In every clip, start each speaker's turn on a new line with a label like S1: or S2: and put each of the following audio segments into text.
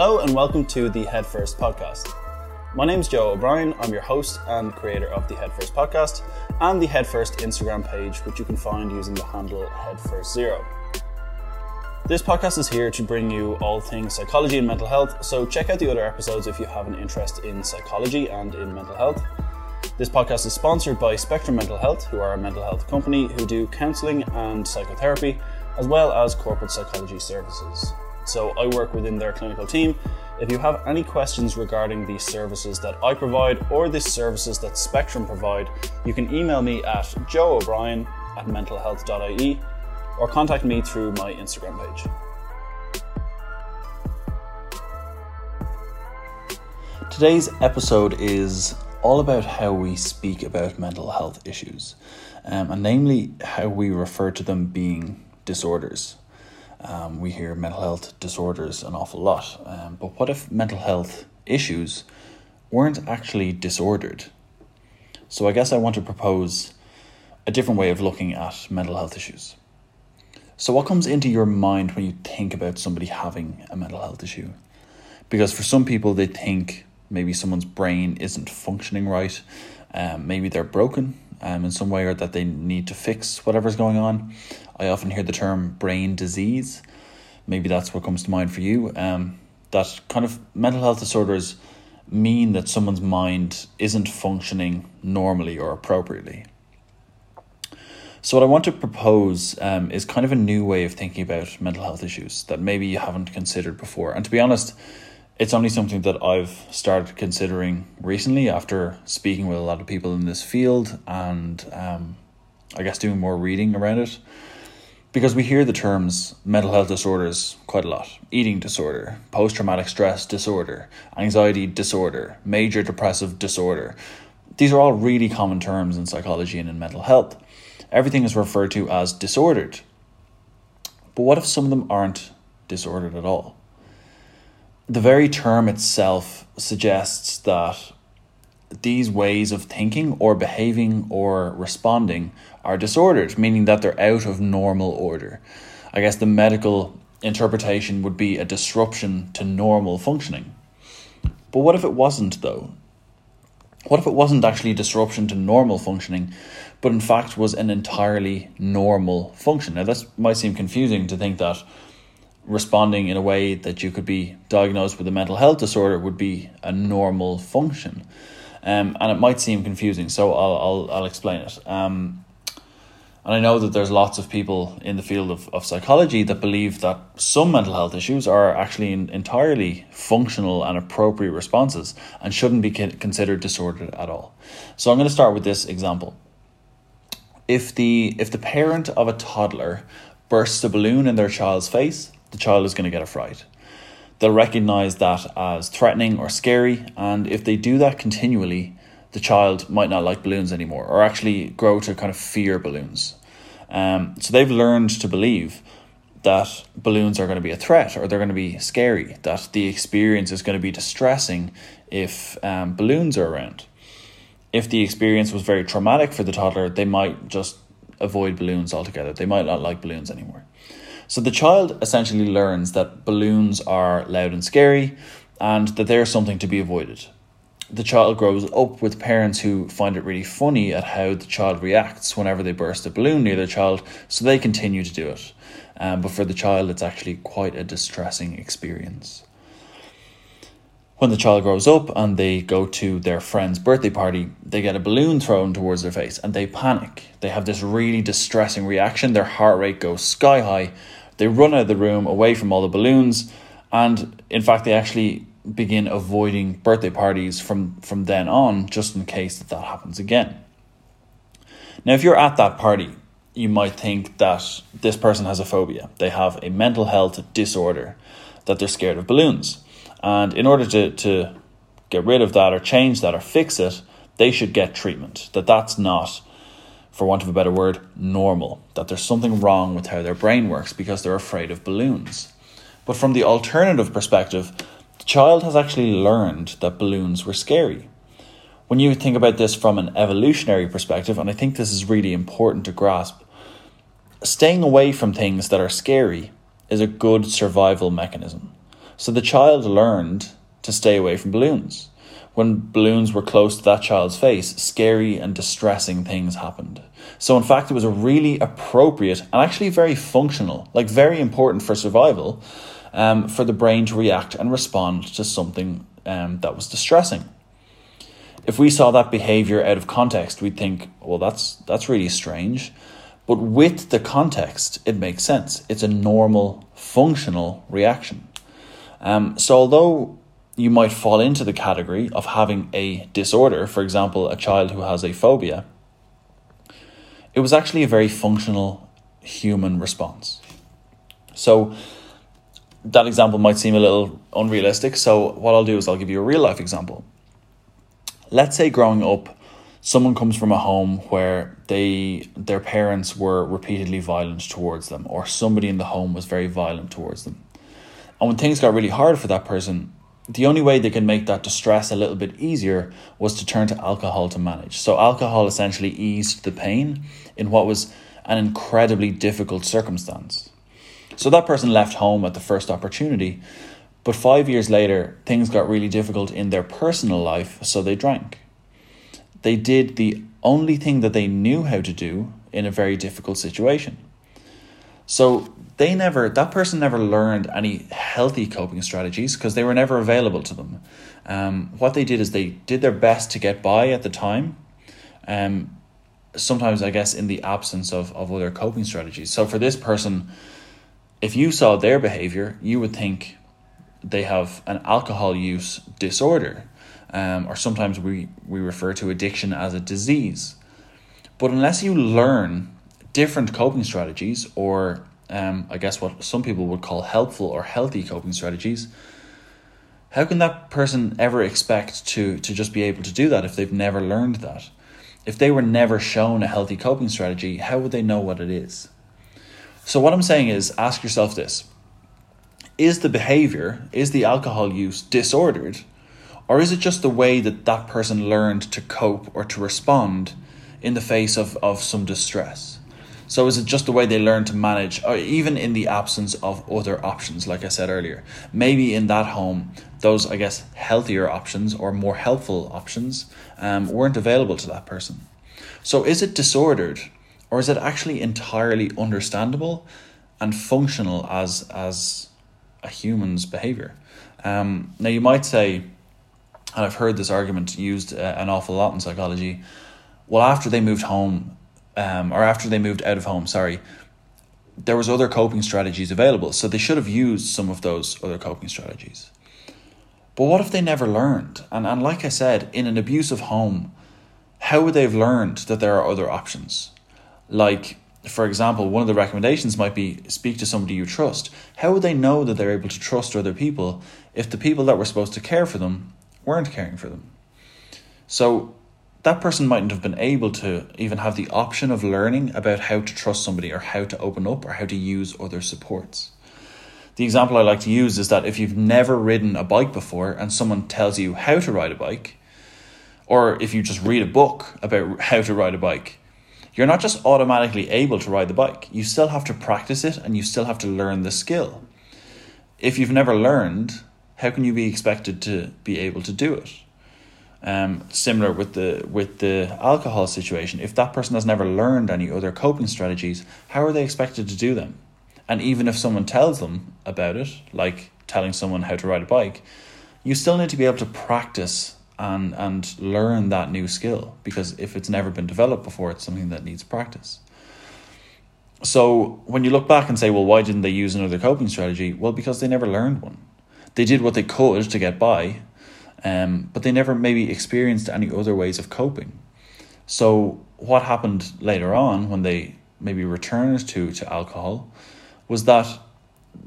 S1: Hello and welcome to the Head First podcast. My name is Joe O'Brien. I'm your host and creator of the Head First podcast and the Head First Instagram page, which you can find using the handle Head First Zero. This podcast is here to bring you all things psychology and mental health, so check out the other episodes if you have an interest in psychology and in mental health. This podcast is sponsored by Spectrum Mental Health, who are a mental health company who do counselling and psychotherapy, as well as corporate psychology services. So I work within their clinical team. If you have any questions regarding the services that I provide or the services that Spectrum provide, you can email me at joeobrien at mentalhealth.ie or contact me through my Instagram page. Today's episode is all about how we speak about mental health issues, um, and namely how we refer to them being disorders. Um, we hear mental health disorders an awful lot, um, but what if mental health issues weren't actually disordered? So, I guess I want to propose a different way of looking at mental health issues. So, what comes into your mind when you think about somebody having a mental health issue? Because for some people, they think maybe someone's brain isn't functioning right, um, maybe they're broken um, in some way, or that they need to fix whatever's going on. I often hear the term brain disease. Maybe that's what comes to mind for you. Um, that kind of mental health disorders mean that someone's mind isn't functioning normally or appropriately. So, what I want to propose um, is kind of a new way of thinking about mental health issues that maybe you haven't considered before. And to be honest, it's only something that I've started considering recently after speaking with a lot of people in this field and um, I guess doing more reading around it. Because we hear the terms mental health disorders quite a lot eating disorder, post traumatic stress disorder, anxiety disorder, major depressive disorder. These are all really common terms in psychology and in mental health everything is referred to as disordered. But what if some of them aren't disordered at all? The very term itself suggests that these ways of thinking or behaving or responding are disordered, meaning that they're out of normal order. I guess the medical interpretation would be a disruption to normal functioning. But what if it wasn't, though? What if it wasn't actually a disruption to normal functioning, but in fact was an entirely normal function. Now, this might seem confusing to think that responding in a way that you could be diagnosed with a mental health disorder would be a normal function. Um, and it might seem confusing, so I'll, I'll, I'll explain it. Um, and I know that there's lots of people in the field of, of psychology that believe that some mental health issues are actually entirely functional and appropriate responses and shouldn't be considered disordered at all. So I'm going to start with this example if the if the parent of a toddler bursts a balloon in their child's face, the child is going to get a fright. They'll recognize that as threatening or scary, and if they do that continually, the child might not like balloons anymore, or actually grow to kind of fear balloons. Um, so they've learned to believe that balloons are going to be a threat or they're going to be scary, that the experience is going to be distressing if um, balloons are around if the experience was very traumatic for the toddler, they might just avoid balloons altogether. They might not like balloons anymore. So the child essentially learns that balloons are loud and scary and that they're something to be avoided. The child grows up with parents who find it really funny at how the child reacts whenever they burst a balloon near their child, so they continue to do it. Um, but for the child, it's actually quite a distressing experience when the child grows up and they go to their friend's birthday party, they get a balloon thrown towards their face and they panic. They have this really distressing reaction. Their heart rate goes sky high. They run out of the room away from all the balloons. And in fact, they actually begin avoiding birthday parties from, from then on, just in case that, that happens again. Now, if you're at that party, you might think that this person has a phobia. They have a mental health disorder, that they're scared of balloons. And in order to, to get rid of that or change that or fix it, they should get treatment. That that's not, for want of a better word, normal. That there's something wrong with how their brain works because they're afraid of balloons. But from the alternative perspective, the child has actually learned that balloons were scary. When you think about this from an evolutionary perspective, and I think this is really important to grasp, staying away from things that are scary is a good survival mechanism So the child learned to stay away from balloons. When balloons were close to that child's face, scary and distressing things happened. So, in fact, it was a really appropriate and actually very functional, like very important for survival, um, for the brain to react and respond to something um, that was distressing. If we saw that behavior out of context, we'd think, well, that's, that's really strange. But with the context, it makes sense. It's a normal, functional reaction. Um, so, although you might fall into the category of having a disorder, for example, a child who has a phobia, it was actually a very functional human response. So, that example might seem a little unrealistic. So, what I'll do is I'll give you a real life example. Let's say growing up, someone comes from a home where they their parents were repeatedly violent towards them, or somebody in the home was very violent towards them. And when things got really hard for that person, the only way they could make that distress a little bit easier was to turn to alcohol to manage. So, alcohol essentially eased the pain in what was an incredibly difficult circumstance. So that person left home at the first opportunity, but five years later, things got really difficult in their personal life, so they drank. They did the only thing that they knew how to do in a very difficult situation. So they never, that person never learned any healthy coping strategies because they were never available to them. Um, what they did is they did their best to get by at the time. Um, sometimes, I guess, in the absence of, of other coping strategies. So for this person, if you saw their behavior, you would think they have an alcohol use disorder, um, or sometimes we, we refer to addiction as a disease. But unless you learn different coping strategies, or um, I guess what some people would call helpful or healthy coping strategies, how can that person ever expect to, to just be able to do that if they've never learned that? If they were never shown a healthy coping strategy, how would they know what it is? So, what I'm saying is ask yourself this Is the behavior, is the alcohol use disordered? Or is it just the way that that person learned to cope or to respond in the face of, of some distress? So is it just the way they learn to manage, or even in the absence of other options, like I said earlier? Maybe in that home, those, I guess, healthier options or more helpful options um, weren't available to that person. So is it disordered or is it actually entirely understandable and functional as as a human's behavior? Um, now you might say, and I've heard this argument used uh, an awful lot in psychology. Well, after they moved home, um, or after they moved out of home, sorry, there was other coping strategies available, so they should have used some of those other coping strategies. But what if they never learned? And and like I said, in an abusive home, how would they have learned that there are other options? Like, for example, one of the recommendations might be speak to somebody you trust. How would they know that they're able to trust other people if the people that were supposed to care for them weren't caring for them? So, that person mightn't have been able to even have the option of learning about how to trust somebody or how to open up or how to use other supports. The example I like to use is that if you've never ridden a bike before and someone tells you how to ride a bike, or if you just read a book about how to ride a bike, you're not just automatically able to ride the bike. You still have to practice it and you still have to learn the skill. If you've never learned, how can you be expected to be able to do it? Um, similar with the with the alcohol situation. If that person has never learned any other coping strategies, how are they expected to do them? And even if someone tells them about it, like telling someone how to ride a bike, you still need to be able to practice and and learn that new skill because if it's never been developed before it's something that needs practice so when you look back and say well why didn't they use another coping strategy well because they never learned one they did what they could to get by um, but they never maybe experienced any other ways of coping so what happened later on when they maybe returned to to alcohol was that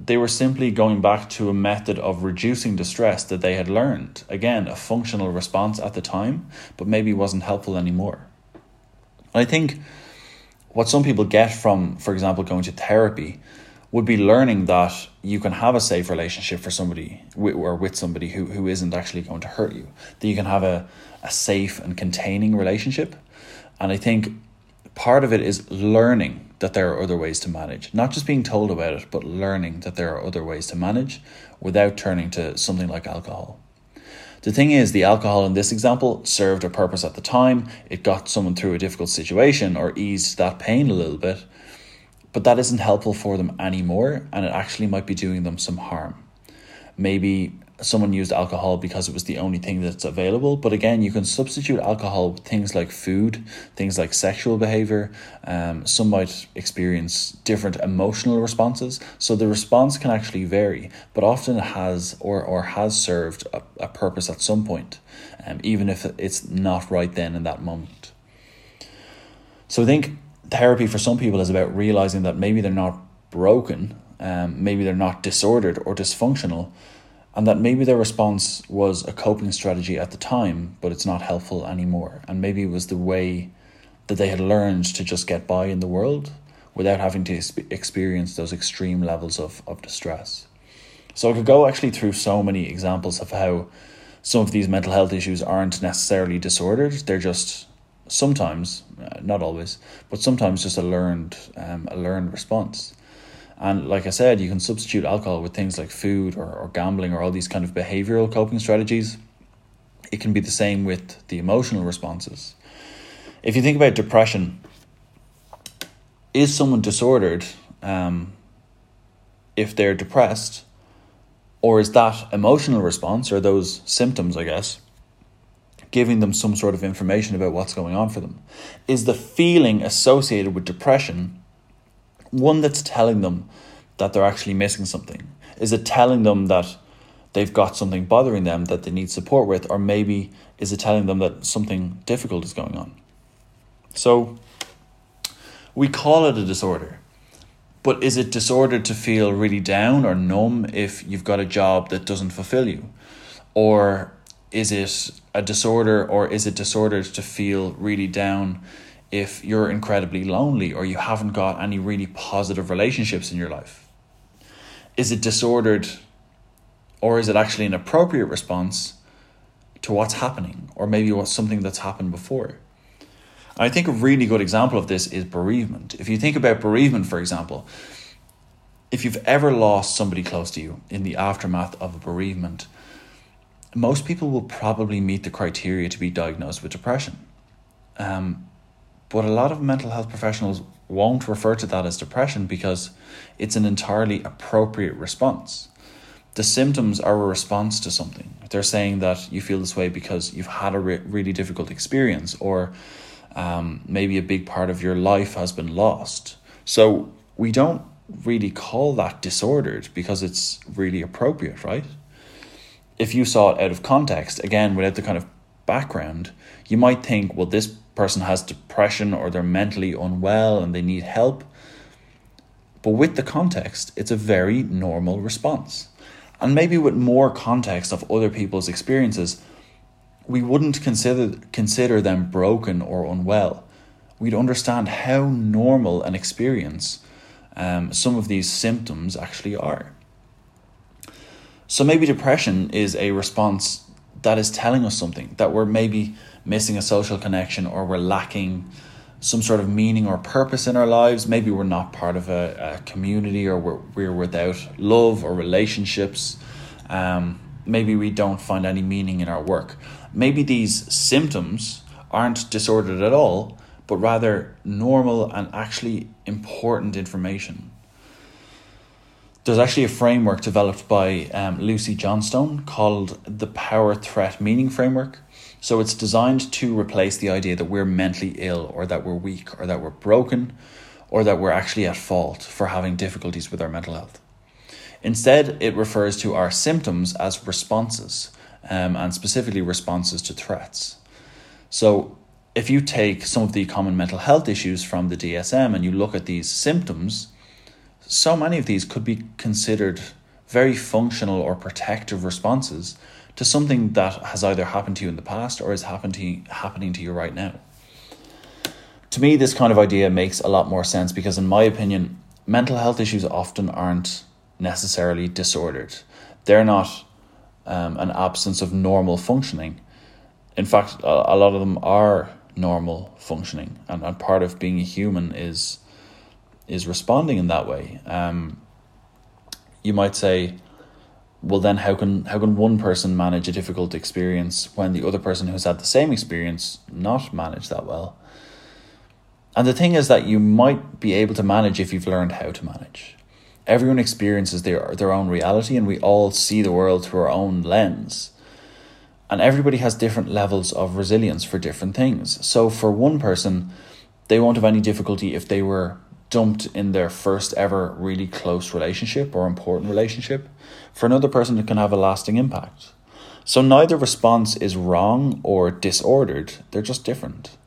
S1: they were simply going back to a method of reducing distress that they had learned. Again, a functional response at the time, but maybe wasn't helpful anymore. I think what some people get from, for example, going to therapy would be learning that you can have a safe relationship for somebody or with somebody who, who isn't actually going to hurt you, that you can have a, a safe and containing relationship. And I think part of it is learning that there are other ways to manage. Not just being told about it, but learning that there are other ways to manage without turning to something like alcohol. The thing is, the alcohol in this example served a purpose at the time. It got someone through a difficult situation or eased that pain a little bit, but that isn't helpful for them anymore, and it actually might be doing them some harm. Maybe someone used alcohol because it was the only thing that's available. But again, you can substitute alcohol with things like food, things like sexual behavior. Um, some might experience different emotional responses. So the response can actually vary, but often it has or, or has served a, a purpose at some point, um, even if it's not right then in that moment. So I think therapy for some people is about realizing that maybe they're not broken, um, maybe they're not disordered or dysfunctional and that maybe their response was a coping strategy at the time, but it's not helpful anymore. And maybe it was the way that they had learned to just get by in the world without having to experience those extreme levels of, of distress. So I could go actually through so many examples of how some of these mental health issues aren't necessarily disordered, they're just sometimes, uh, not always, but sometimes just a learned, um, a learned response. And like I said, you can substitute alcohol with things like food or, or gambling or all these kind of behavioral coping strategies. It can be the same with the emotional responses. If you think about depression, is someone disordered um, if they're depressed? Or is that emotional response or those symptoms, I guess, giving them some sort of information about what's going on for them? Is the feeling associated with depression one that's telling them that they're actually missing something? Is it telling them that they've got something bothering them that they need support with, or maybe is it telling them that something difficult is going on? So we call it a disorder. But is it disordered to feel really down or numb if you've got a job that doesn't fulfill you? Or is it a disorder or is it disordered to feel really down if you're incredibly lonely or you haven't got any really positive relationships in your life? Is it disordered or is it actually an appropriate response to what's happening or maybe what's something that's happened before? I think a really good example of this is bereavement. If you think about bereavement, for example, if you've ever lost somebody close to you in the aftermath of a bereavement, most people will probably meet the criteria to be diagnosed with depression. Um, but a lot of mental health professionals won't refer to that as depression because it's an entirely appropriate response. The symptoms are a response to something. They're saying that you feel this way because you've had a re- really difficult experience, or um, maybe a big part of your life has been lost. So we don't really call that disordered because it's really appropriate, right? If you saw it out of context, again, without the kind of background, you might think, well, this person has depression or they're mentally unwell and they need help. But with the context, it's a very normal response. And maybe with more context of other people's experiences, we wouldn't consider, consider them broken or unwell. We'd understand how normal an experience um, some of these symptoms actually are. So maybe depression is a response that is telling us something that we're maybe missing a social connection or we're lacking some sort of meaning or purpose in our lives. Maybe we're not part of a, a community or we're, we're without love or relationships. Um, maybe we don't find any meaning in our work. Maybe these symptoms aren't disordered at all, but rather normal and actually important information. There's actually a framework developed by um, Lucy Johnstone called the Power Threat Meaning Framework. So it's designed to replace the idea that we're mentally ill or that we're weak or that we're broken or that we're actually at fault for having difficulties with our mental health. Instead, it refers to our symptoms as responses um, and specifically responses to threats. So if you take some of the common mental health issues from the DSM and you look at these symptoms, so many of these could be considered very functional or protective responses to something that has either happened to you in the past or is to you, happening to you right now. To me, this kind of idea makes a lot more sense because, in my opinion, mental health issues often aren't necessarily disordered. They're not um, an absence of normal functioning. In fact, a, a lot of them are normal functioning, and, and part of being a human is is responding in that way. Um, you might say, well, then how can how can one person manage a difficult experience when the other person who's had the same experience not manage that well? And the thing is that you might be able to manage if you've learned how to manage. Everyone experiences their their own reality, and we all see the world through our own lens. And everybody has different levels of resilience for different things. So for one person, they won't have any difficulty if they were dumped in their first ever really close relationship or important relationship. For another person, it can have a lasting impact. So neither response is wrong or disordered, they're just different.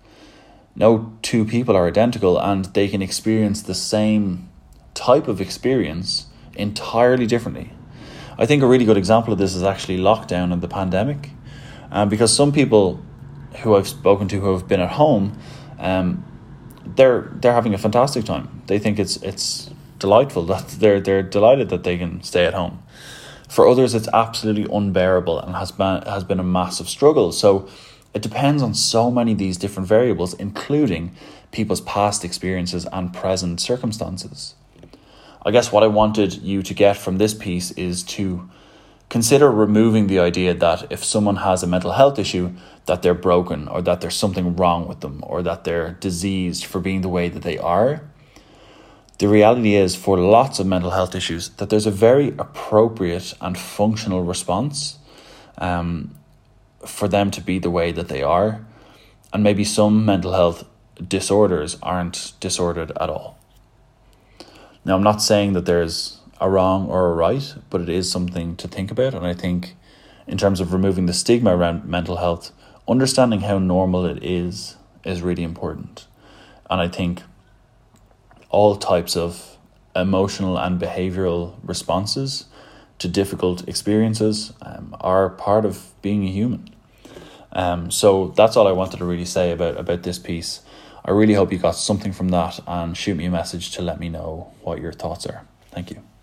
S1: No two people are identical and they can experience the same type of experience entirely differently. I think a really good example of this is actually lockdown and the pandemic. Um, because some people who I've spoken to who have been at home, um, they're they're having a fantastic time. They think it's it's delightful that they're they're delighted that they can stay at home. For others, it's absolutely unbearable and has been has been a massive struggle. So it depends on so many of these different variables, including people's past experiences and present circumstances. I guess what I wanted you to get from this piece is to consider removing the idea that if someone has a mental health issue, that they're broken or that there's something wrong with them or that they're diseased for being the way that they are. The reality is, for lots of mental health issues, that there's a very appropriate and functional response um, for them to be the way that they are. And maybe some mental health disorders aren't disordered at all. Now, I'm not saying that there's a wrong or a right, but it is something to think about. And I think, in terms of removing the stigma around mental health, understanding how normal it is is really important. And I think all types of emotional and behavioral responses to difficult experiences um, are part of being a human. Um, so that's all I wanted to really say about, about this piece. I really hope you got something from that and shoot me a message to let me know what your thoughts are. Thank you.